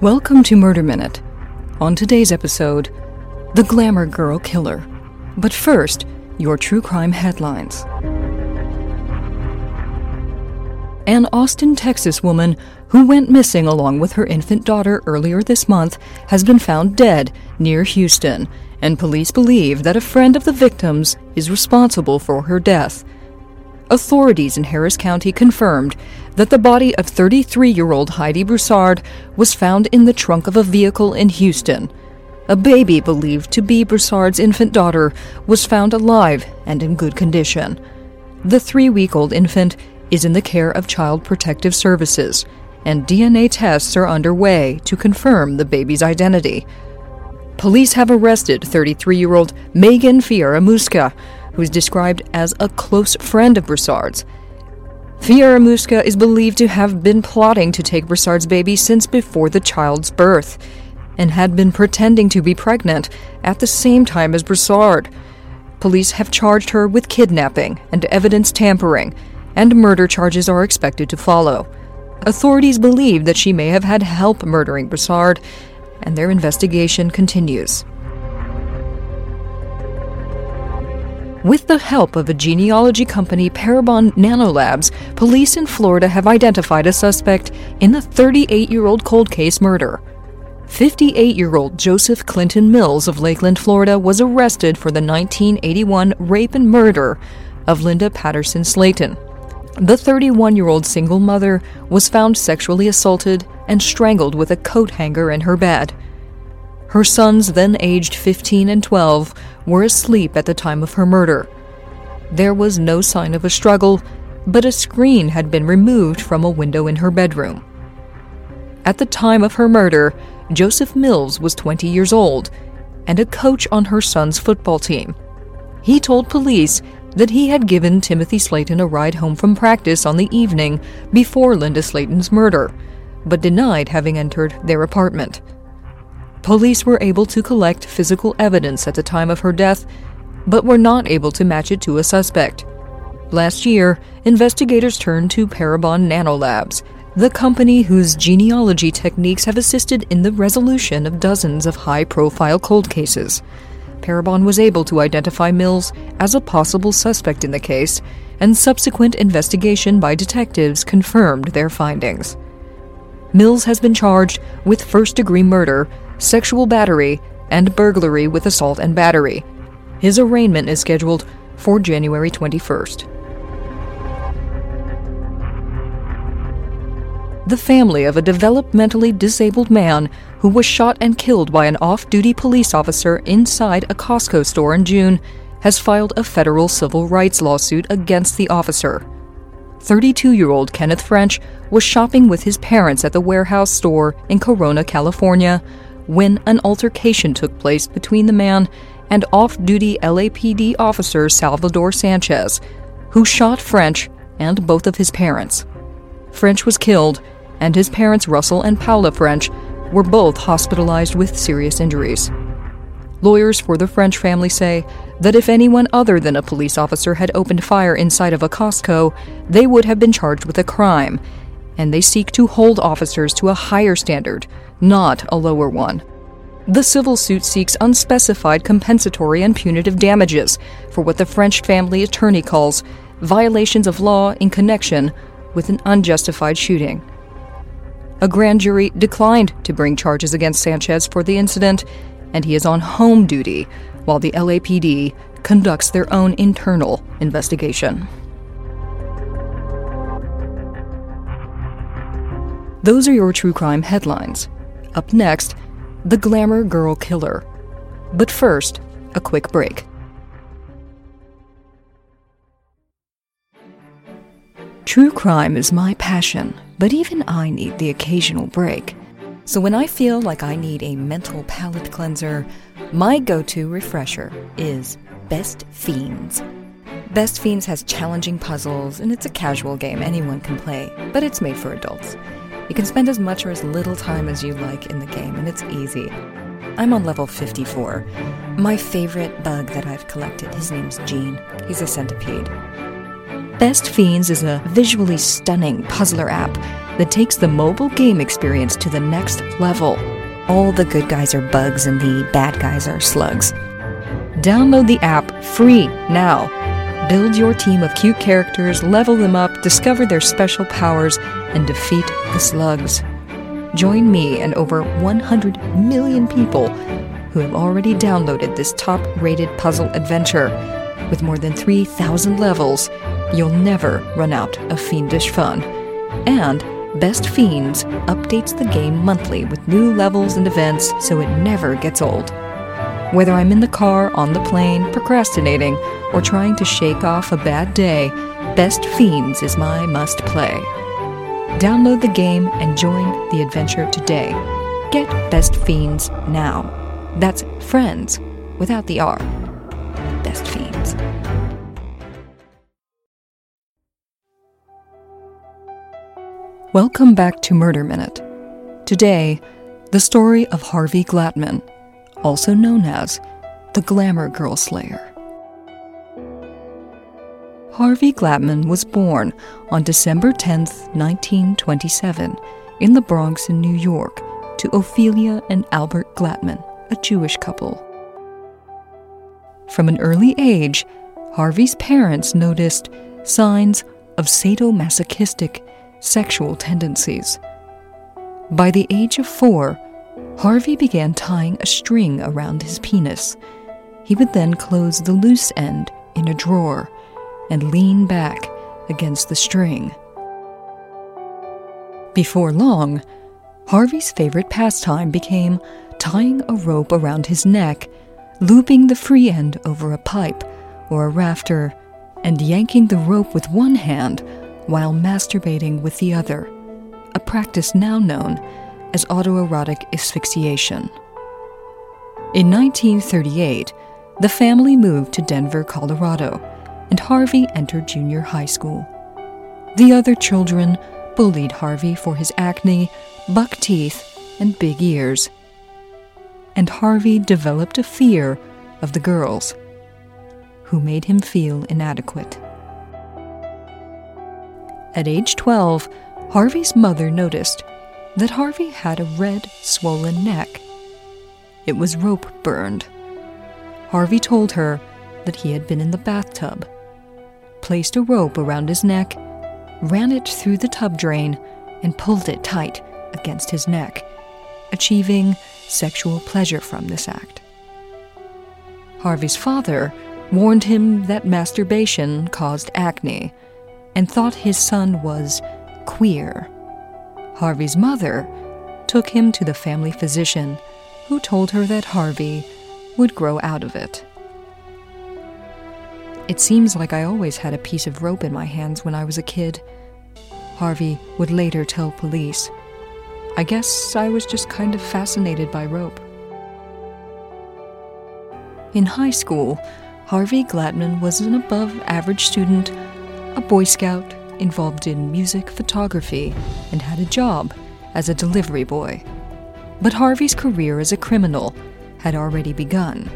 Welcome to Murder Minute. On today's episode, The Glamour Girl Killer. But first, your true crime headlines. An Austin, Texas woman who went missing along with her infant daughter earlier this month has been found dead near Houston, and police believe that a friend of the victim's is responsible for her death. Authorities in Harris County confirmed that the body of 33 year old Heidi Broussard was found in the trunk of a vehicle in Houston. A baby believed to be Broussard's infant daughter was found alive and in good condition. The three week old infant is in the care of Child Protective Services, and DNA tests are underway to confirm the baby's identity. Police have arrested 33 year old Megan Fieramusca, who is described as a close friend of Broussard's. Fieramusca is believed to have been plotting to take Broussard's baby since before the child's birth, and had been pretending to be pregnant at the same time as Broussard. Police have charged her with kidnapping and evidence tampering, and murder charges are expected to follow. Authorities believe that she may have had help murdering Broussard, and their investigation continues. With the help of a genealogy company, Parabon Nanolabs, police in Florida have identified a suspect in the 38 year old cold case murder. 58 year old Joseph Clinton Mills of Lakeland, Florida, was arrested for the 1981 rape and murder of Linda Patterson Slayton. The 31 year old single mother was found sexually assaulted and strangled with a coat hanger in her bed. Her sons, then aged 15 and 12, were asleep at the time of her murder. There was no sign of a struggle, but a screen had been removed from a window in her bedroom. At the time of her murder, Joseph Mills was 20 years old and a coach on her son's football team. He told police that he had given Timothy Slayton a ride home from practice on the evening before Linda Slayton's murder, but denied having entered their apartment. Police were able to collect physical evidence at the time of her death, but were not able to match it to a suspect. Last year, investigators turned to Parabon Nanolabs, the company whose genealogy techniques have assisted in the resolution of dozens of high profile cold cases. Parabon was able to identify Mills as a possible suspect in the case, and subsequent investigation by detectives confirmed their findings. Mills has been charged with first degree murder, sexual battery, and burglary with assault and battery. His arraignment is scheduled for January 21st. The family of a developmentally disabled man who was shot and killed by an off duty police officer inside a Costco store in June has filed a federal civil rights lawsuit against the officer. 32 year old Kenneth French was shopping with his parents at the warehouse store in Corona, California, when an altercation took place between the man and off duty LAPD officer Salvador Sanchez, who shot French and both of his parents. French was killed, and his parents, Russell and Paula French, were both hospitalized with serious injuries. Lawyers for the French family say that if anyone other than a police officer had opened fire inside of a Costco, they would have been charged with a crime, and they seek to hold officers to a higher standard, not a lower one. The civil suit seeks unspecified compensatory and punitive damages for what the French family attorney calls violations of law in connection with an unjustified shooting. A grand jury declined to bring charges against Sanchez for the incident, and he is on home duty while the LAPD conducts their own internal investigation. Those are your true crime headlines. Up next, The Glamour Girl Killer. But first, a quick break. True crime is my passion, but even I need the occasional break. So when I feel like I need a mental palate cleanser, my go to refresher is Best Fiends. Best Fiends has challenging puzzles, and it's a casual game anyone can play, but it's made for adults. You can spend as much or as little time as you like in the game, and it's easy. I'm on level 54. My favorite bug that I've collected, his name's Gene. He's a centipede. Best Fiends is a visually stunning puzzler app that takes the mobile game experience to the next level. All the good guys are bugs and the bad guys are slugs. Download the app free now. Build your team of cute characters, level them up, discover their special powers, and defeat the slugs. Join me and over 100 million people who have already downloaded this top rated puzzle adventure. With more than 3,000 levels, you'll never run out of fiendish fun. And Best Fiends updates the game monthly with new levels and events so it never gets old. Whether I'm in the car, on the plane, procrastinating, or trying to shake off a bad day, Best Fiends is my must play. Download the game and join the adventure today. Get Best Fiends now. That's friends without the R. Best Fiends. Welcome back to Murder Minute. Today, the story of Harvey Glatman, also known as the Glamour Girl Slayer. Harvey Glatman was born on December 10, 1927, in the Bronx in New York, to Ophelia and Albert Glatman, a Jewish couple. From an early age, Harvey's parents noticed signs of sadomasochistic sexual tendencies. By the age of four, Harvey began tying a string around his penis. He would then close the loose end in a drawer and lean back against the string. Before long, Harvey's favorite pastime became tying a rope around his neck, looping the free end over a pipe or a rafter, and yanking the rope with one hand while masturbating with the other, a practice now known as autoerotic asphyxiation. In 1938, the family moved to Denver, Colorado, and Harvey entered junior high school. The other children bullied Harvey for his acne, buck teeth, and big ears. And Harvey developed a fear of the girls, who made him feel inadequate. At age 12, Harvey's mother noticed that Harvey had a red, swollen neck. It was rope burned. Harvey told her that he had been in the bathtub, placed a rope around his neck, ran it through the tub drain, and pulled it tight against his neck, achieving sexual pleasure from this act. Harvey's father warned him that masturbation caused acne and thought his son was queer. Harvey's mother took him to the family physician, who told her that Harvey would grow out of it. It seems like I always had a piece of rope in my hands when I was a kid. Harvey would later tell police. I guess I was just kind of fascinated by rope. In high school, Harvey Glatman was an above average student a Boy Scout involved in music photography and had a job as a delivery boy. But Harvey's career as a criminal had already begun,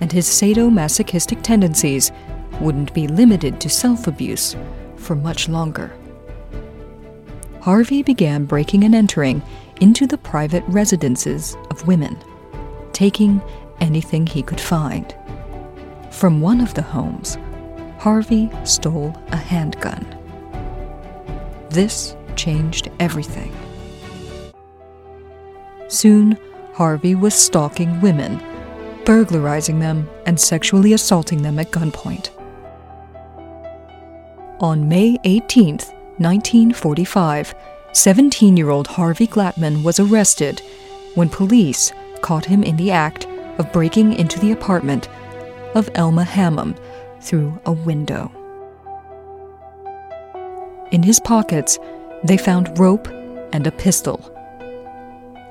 and his sadomasochistic tendencies wouldn't be limited to self abuse for much longer. Harvey began breaking and entering into the private residences of women, taking anything he could find. From one of the homes, Harvey stole a handgun. This changed everything. Soon, Harvey was stalking women, burglarizing them, and sexually assaulting them at gunpoint. On May 18, 1945, 17 year old Harvey Glatman was arrested when police caught him in the act of breaking into the apartment of Elma Hammam, through a window. In his pockets, they found rope and a pistol.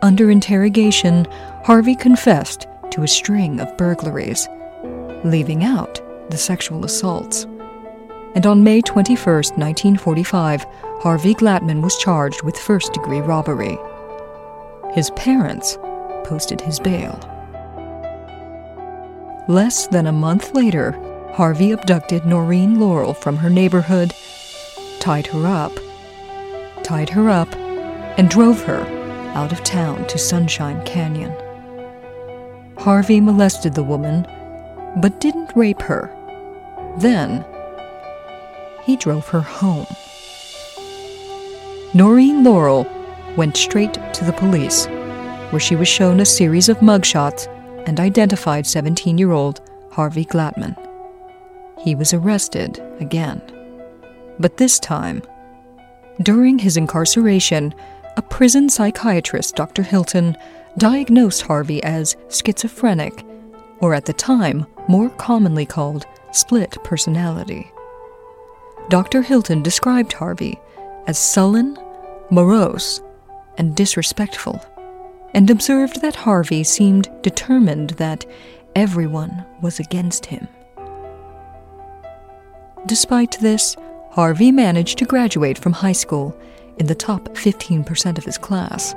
Under interrogation, Harvey confessed to a string of burglaries, leaving out the sexual assaults. And on May 21, 1945, Harvey Glatman was charged with first degree robbery. His parents posted his bail. Less than a month later, Harvey abducted Noreen Laurel from her neighborhood, tied her up, tied her up, and drove her out of town to Sunshine Canyon. Harvey molested the woman, but didn't rape her. Then, he drove her home. Noreen Laurel went straight to the police, where she was shown a series of mugshots and identified 17 year old Harvey Glatman. He was arrested again. But this time, during his incarceration, a prison psychiatrist, Dr. Hilton, diagnosed Harvey as schizophrenic, or at the time, more commonly called split personality. Dr. Hilton described Harvey as sullen, morose, and disrespectful, and observed that Harvey seemed determined that everyone was against him. Despite this, Harvey managed to graduate from high school in the top 15% of his class.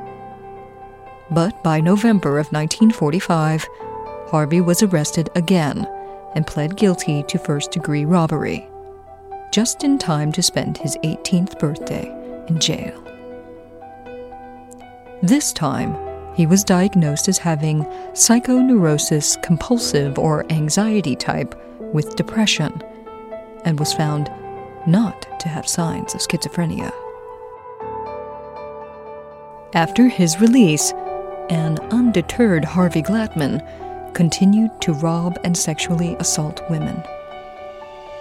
But by November of 1945, Harvey was arrested again and pled guilty to first degree robbery, just in time to spend his 18th birthday in jail. This time, he was diagnosed as having psychoneurosis compulsive or anxiety type with depression and was found not to have signs of schizophrenia. After his release, an undeterred Harvey Glatman continued to rob and sexually assault women.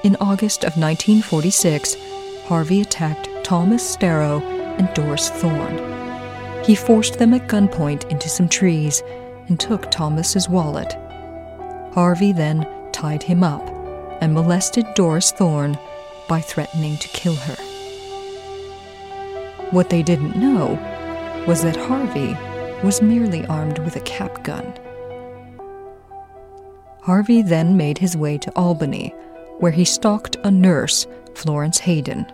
In August of 1946, Harvey attacked Thomas Starrow and Doris Thorne. He forced them at gunpoint into some trees and took Thomas's wallet. Harvey then tied him up and molested Doris Thorne by threatening to kill her. What they didn't know was that Harvey was merely armed with a cap gun. Harvey then made his way to Albany, where he stalked a nurse, Florence Hayden.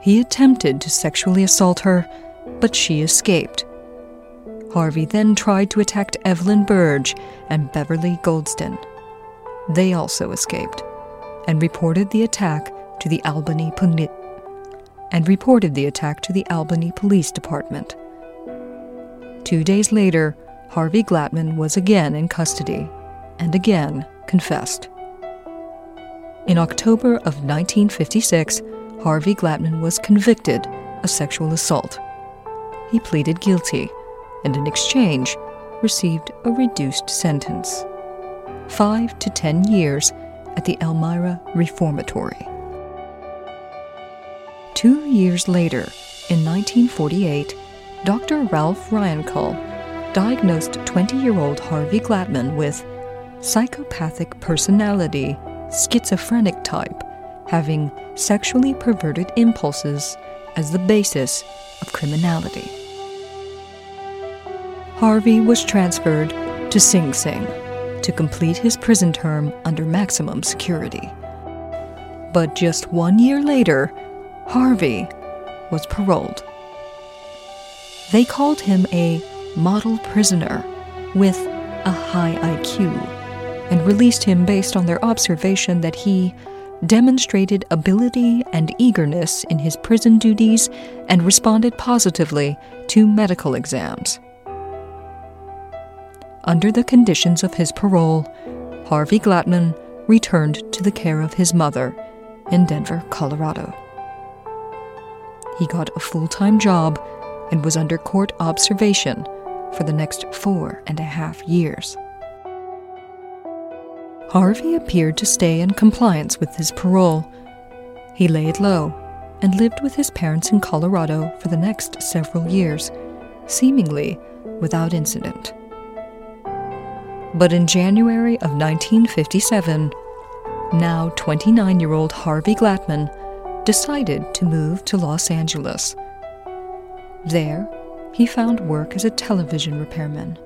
He attempted to sexually assault her, but she escaped. Harvey then tried to attack Evelyn Burge and Beverly Goldston. They also escaped and reported the attack to the Albany Poli- and reported the attack to the Albany Police Department. Two days later, Harvey Glatman was again in custody and again confessed. In October of 1956, Harvey Glatman was convicted of sexual assault. He pleaded guilty and, in exchange, received a reduced sentence five to ten years at the Elmira Reformatory. Two years later, in 1948, Dr. Ralph Ryankull diagnosed 20 year old Harvey Glatman with psychopathic personality, schizophrenic type, having sexually perverted impulses as the basis of criminality. Harvey was transferred to Sing Sing to complete his prison term under maximum security. But just one year later, Harvey was paroled. They called him a model prisoner with a high IQ and released him based on their observation that he demonstrated ability and eagerness in his prison duties and responded positively to medical exams. Under the conditions of his parole, Harvey Glatman returned to the care of his mother in Denver, Colorado. He got a full time job and was under court observation for the next four and a half years. Harvey appeared to stay in compliance with his parole. He laid low and lived with his parents in Colorado for the next several years, seemingly without incident. But in January of 1957, now 29 year old Harvey Glatman decided to move to Los Angeles. There, he found work as a television repairman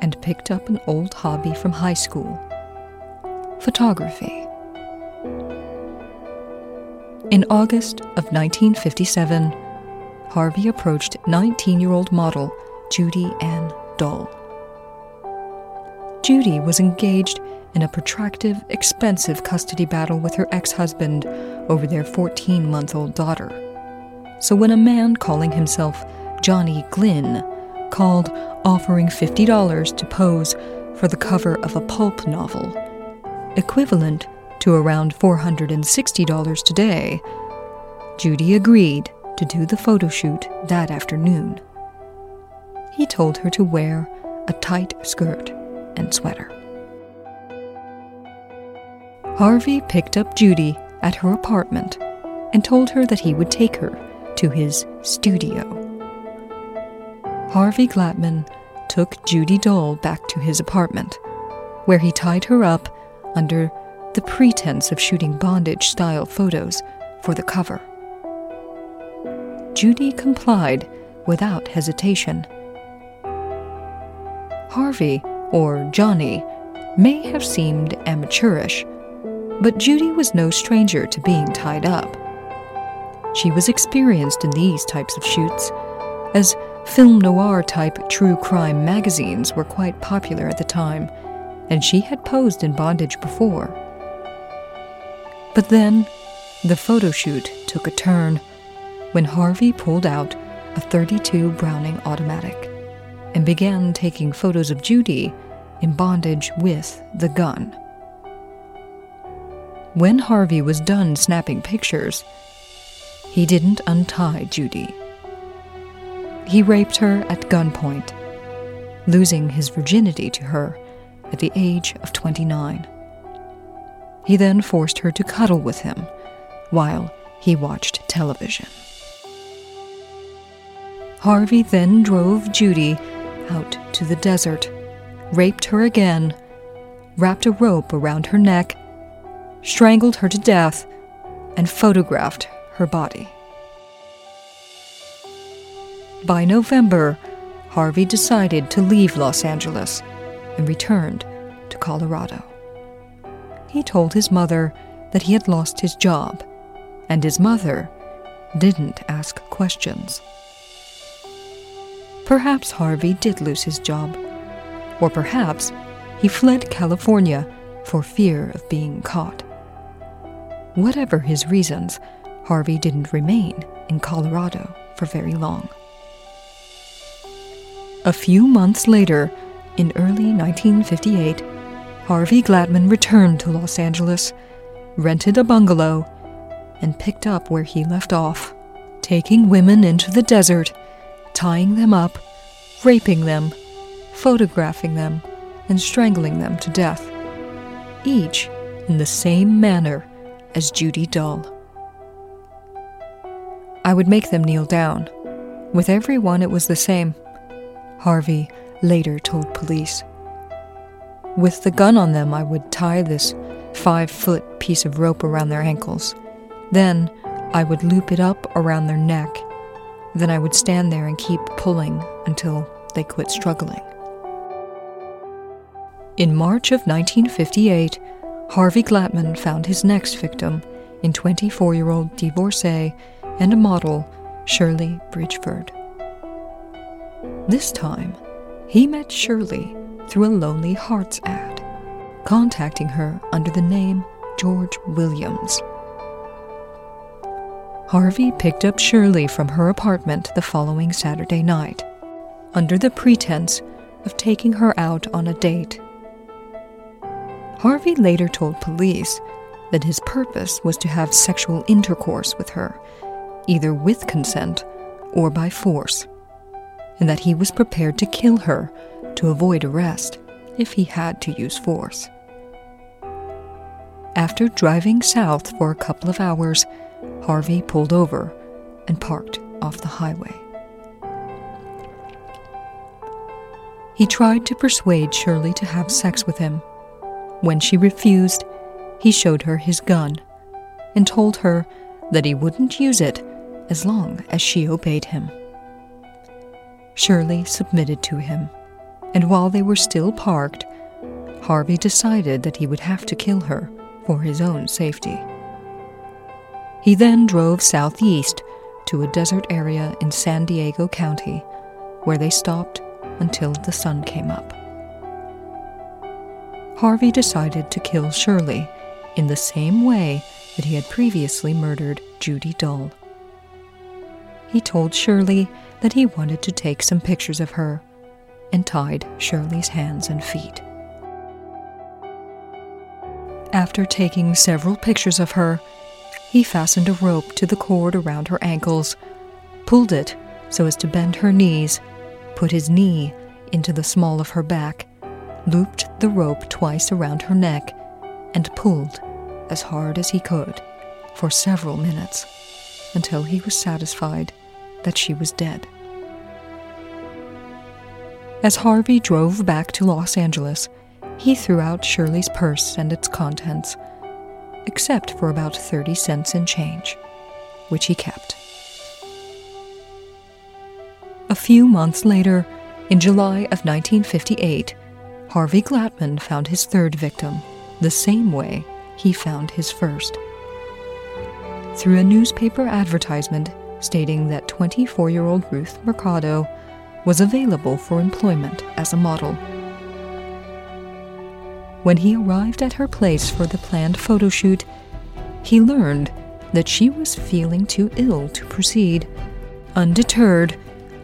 and picked up an old hobby from high school photography. In August of 1957, Harvey approached 19 year old model Judy Ann Dull. Judy was engaged in a protracted, expensive custody battle with her ex husband over their 14 month old daughter. So when a man calling himself Johnny Glynn called offering $50 to pose for the cover of a pulp novel, equivalent to around $460 today, Judy agreed to do the photo shoot that afternoon. He told her to wear a tight skirt and sweater. Harvey picked up Judy at her apartment and told her that he would take her to his studio. Harvey Glatman took Judy Dull back to his apartment, where he tied her up under the pretense of shooting bondage style photos for the cover. Judy complied without hesitation. Harvey, or Johnny, may have seemed amateurish, but Judy was no stranger to being tied up. She was experienced in these types of shoots, as film noir type true crime magazines were quite popular at the time, and she had posed in bondage before. But then, the photo shoot took a turn when Harvey pulled out a 32 Browning automatic and began taking photos of Judy in bondage with the gun. When Harvey was done snapping pictures, he didn't untie Judy. He raped her at gunpoint, losing his virginity to her at the age of 29. He then forced her to cuddle with him while he watched television. Harvey then drove Judy out to the desert, raped her again, wrapped a rope around her neck, strangled her to death, and photographed her body. By November, Harvey decided to leave Los Angeles and returned to Colorado. He told his mother that he had lost his job, and his mother didn't ask questions. Perhaps Harvey did lose his job. Or perhaps he fled California for fear of being caught. Whatever his reasons, Harvey didn't remain in Colorado for very long. A few months later, in early 1958, Harvey Glatman returned to Los Angeles, rented a bungalow, and picked up where he left off, taking women into the desert tying them up, raping them, photographing them, and strangling them to death, each in the same manner as Judy Dull. I would make them kneel down. With every one, it was the same. Harvey later told police. With the gun on them, I would tie this five foot piece of rope around their ankles. Then I would loop it up around their neck then I would stand there and keep pulling until they quit struggling. In March of 1958, Harvey Glatman found his next victim in 24 year old divorcee and a model, Shirley Bridgeford. This time, he met Shirley through a Lonely Hearts ad, contacting her under the name George Williams. Harvey picked up Shirley from her apartment the following Saturday night, under the pretense of taking her out on a date. Harvey later told police that his purpose was to have sexual intercourse with her, either with consent or by force, and that he was prepared to kill her to avoid arrest if he had to use force. After driving south for a couple of hours, Harvey pulled over and parked off the highway. He tried to persuade Shirley to have sex with him. When she refused, he showed her his gun and told her that he wouldn't use it as long as she obeyed him. Shirley submitted to him, and while they were still parked, Harvey decided that he would have to kill her for his own safety. He then drove southeast to a desert area in San Diego County, where they stopped until the sun came up. Harvey decided to kill Shirley in the same way that he had previously murdered Judy Dull. He told Shirley that he wanted to take some pictures of her and tied Shirley's hands and feet. After taking several pictures of her, he fastened a rope to the cord around her ankles, pulled it so as to bend her knees, put his knee into the small of her back, looped the rope twice around her neck, and pulled as hard as he could for several minutes until he was satisfied that she was dead. As Harvey drove back to Los Angeles, he threw out Shirley's purse and its contents, except for about 30 cents in change, which he kept. A few months later, in July of 1958, Harvey Glatman found his third victim the same way he found his first. Through a newspaper advertisement stating that 24 year old Ruth Mercado was available for employment as a model. When he arrived at her place for the planned photo shoot, he learned that she was feeling too ill to proceed. Undeterred,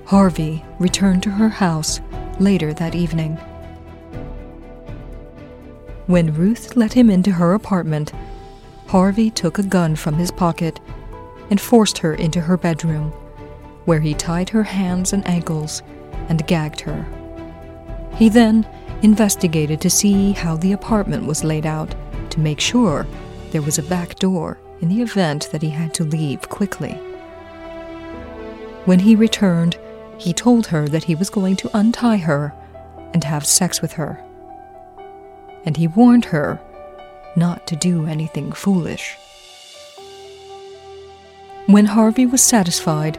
Harvey returned to her house later that evening. When Ruth let him into her apartment, Harvey took a gun from his pocket and forced her into her bedroom, where he tied her hands and ankles and gagged her. He then investigated to see how the apartment was laid out to make sure there was a back door in the event that he had to leave quickly. When he returned, he told her that he was going to untie her and have sex with her and he warned her not to do anything foolish. When Harvey was satisfied,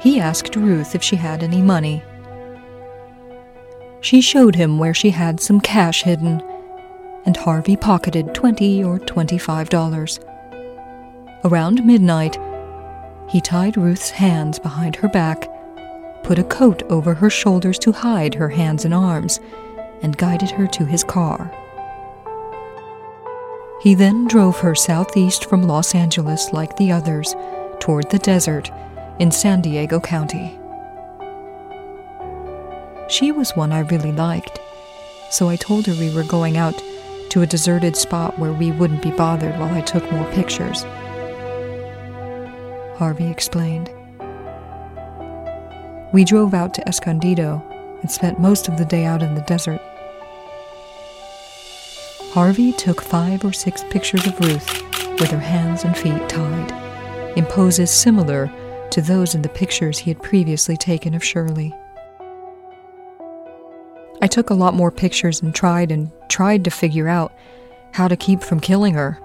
he asked Ruth if she had any money. She showed him where she had some cash hidden, and Harvey pocketed twenty or twenty-five dollars. Around midnight, he tied Ruth's hands behind her back, put a coat over her shoulders to hide her hands and arms, and guided her to his car. He then drove her southeast from Los Angeles like the others toward the desert in San Diego County. She was one I really liked, so I told her we were going out to a deserted spot where we wouldn't be bothered while I took more pictures. Harvey explained. We drove out to Escondido and spent most of the day out in the desert. Harvey took five or six pictures of Ruth with her hands and feet tied, in poses similar to those in the pictures he had previously taken of Shirley. I took a lot more pictures and tried and tried to figure out how to keep from killing her,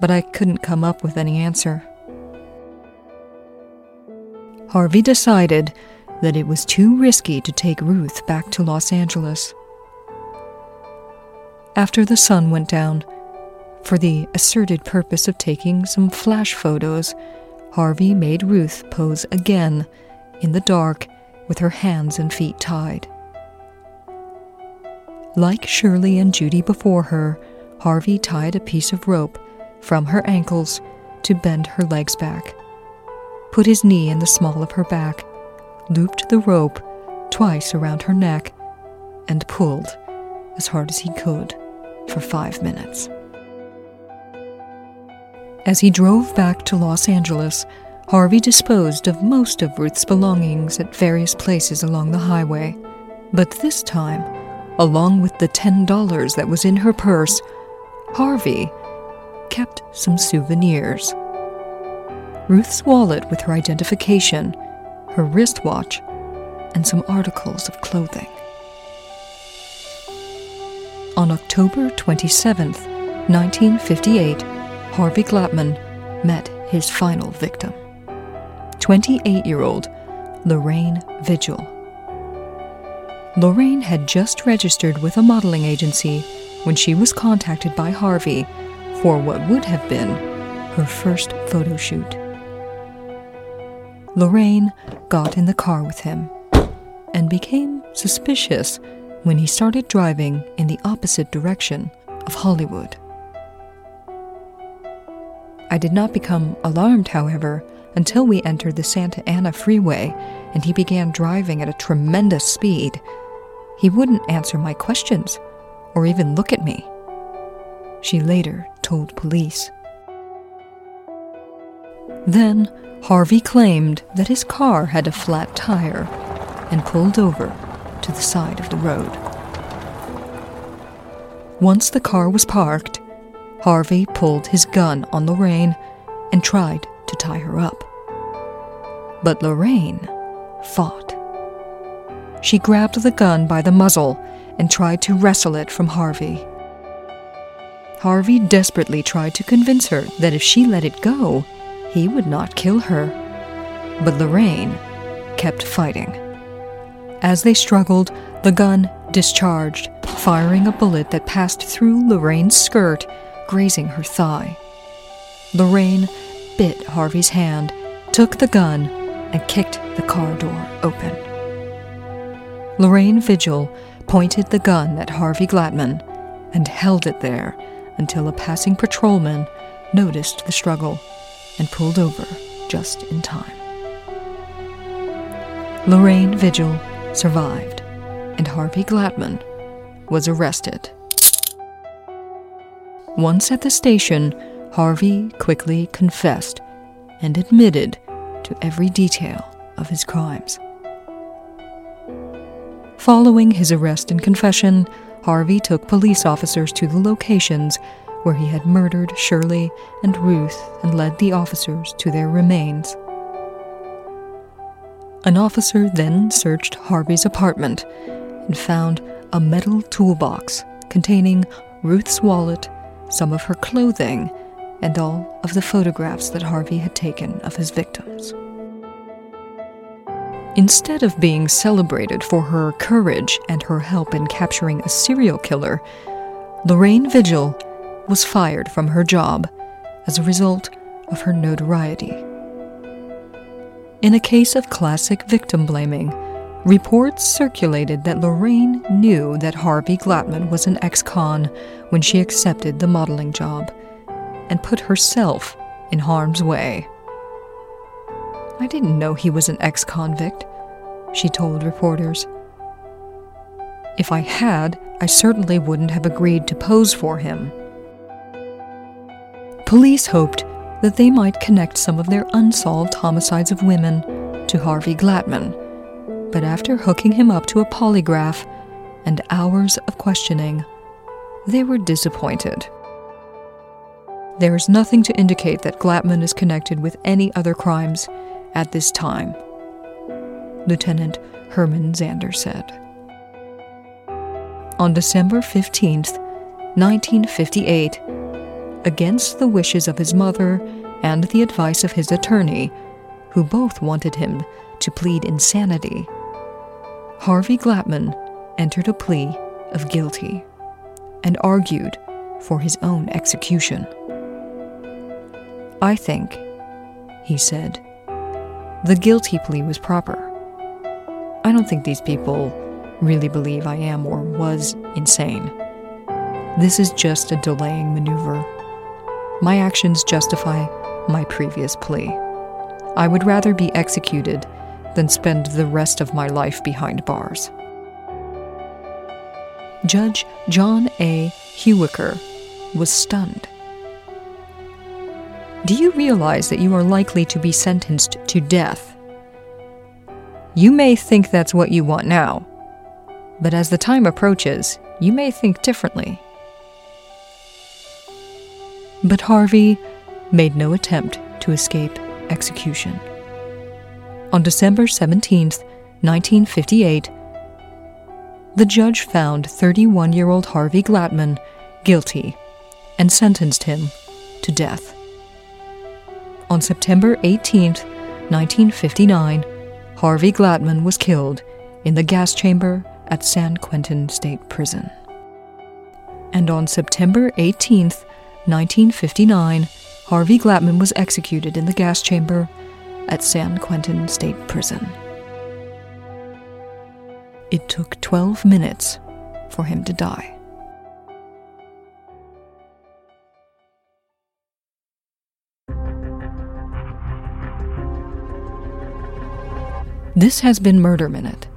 but I couldn't come up with any answer. Harvey decided that it was too risky to take Ruth back to Los Angeles after the sun went down. For the asserted purpose of taking some flash photos, Harvey made Ruth pose again in the dark with her hands and feet tied. Like Shirley and Judy before her, Harvey tied a piece of rope from her ankles to bend her legs back, put his knee in the small of her back, looped the rope twice around her neck, and pulled as hard as he could for five minutes. As he drove back to Los Angeles, Harvey disposed of most of Ruth's belongings at various places along the highway. But this time, along with the $10 that was in her purse, Harvey kept some souvenirs. Ruth's wallet with her identification, her wristwatch, and some articles of clothing. On October 27, 1958, Harvey Glatman met his final victim 28 year old Lorraine Vigil. Lorraine had just registered with a modeling agency when she was contacted by Harvey for what would have been her first photo shoot. Lorraine got in the car with him and became suspicious when he started driving in the opposite direction of Hollywood. I did not become alarmed, however, until we entered the Santa Ana freeway and he began driving at a tremendous speed. He wouldn't answer my questions or even look at me. She later told police. Then, Harvey claimed that his car had a flat tire and pulled over to the side of the road. Once the car was parked, Harvey pulled his gun on Lorraine and tried to tie her up. But Lorraine fought. She grabbed the gun by the muzzle and tried to wrestle it from Harvey. Harvey desperately tried to convince her that if she let it go, he would not kill her. But Lorraine kept fighting. As they struggled, the gun discharged, firing a bullet that passed through Lorraine's skirt, grazing her thigh. Lorraine bit Harvey's hand, took the gun, and kicked the car door open. Lorraine Vigil pointed the gun at Harvey Glatman and held it there until a passing patrolman noticed the struggle and pulled over just in time. Lorraine Vigil survived, and Harvey Glatman was arrested. Once at the station, Harvey quickly confessed and admitted to every detail of his crimes. Following his arrest and confession, Harvey took police officers to the locations where he had murdered Shirley and Ruth and led the officers to their remains. An officer then searched Harvey's apartment and found a metal toolbox containing Ruth's wallet, some of her clothing, and all of the photographs that Harvey had taken of his victims. Instead of being celebrated for her courage and her help in capturing a serial killer, Lorraine Vigil was fired from her job as a result of her notoriety. In a case of classic victim blaming, reports circulated that Lorraine knew that Harvey Glatman was an ex con when she accepted the modeling job and put herself in harm's way. I didn't know he was an ex convict, she told reporters. If I had, I certainly wouldn't have agreed to pose for him. Police hoped that they might connect some of their unsolved homicides of women to Harvey Glatman, but after hooking him up to a polygraph and hours of questioning, they were disappointed. There is nothing to indicate that Glatman is connected with any other crimes at this time, Lieutenant Herman Zander said. On December 15, 1958, against the wishes of his mother and the advice of his attorney, who both wanted him to plead insanity, Harvey Glatman entered a plea of guilty and argued for his own execution. I think, he said, the guilty plea was proper. I don't think these people really believe I am or was insane. This is just a delaying maneuver. My actions justify my previous plea. I would rather be executed than spend the rest of my life behind bars. Judge John A. Hewicker was stunned. Do you realize that you are likely to be sentenced to death? You may think that's what you want now, but as the time approaches, you may think differently. But Harvey made no attempt to escape execution. On December 17, 1958, the judge found 31 year old Harvey Glatman guilty and sentenced him to death. On September 18, 1959, Harvey Glatman was killed in the gas chamber at San Quentin State Prison. And on September 18, 1959, Harvey Glatman was executed in the gas chamber at San Quentin State Prison. It took 12 minutes for him to die. This has been Murder Minute.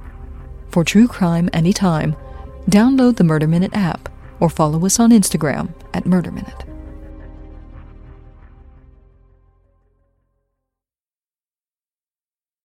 For true crime anytime, download the Murder Minute app or follow us on Instagram at Murder Minute.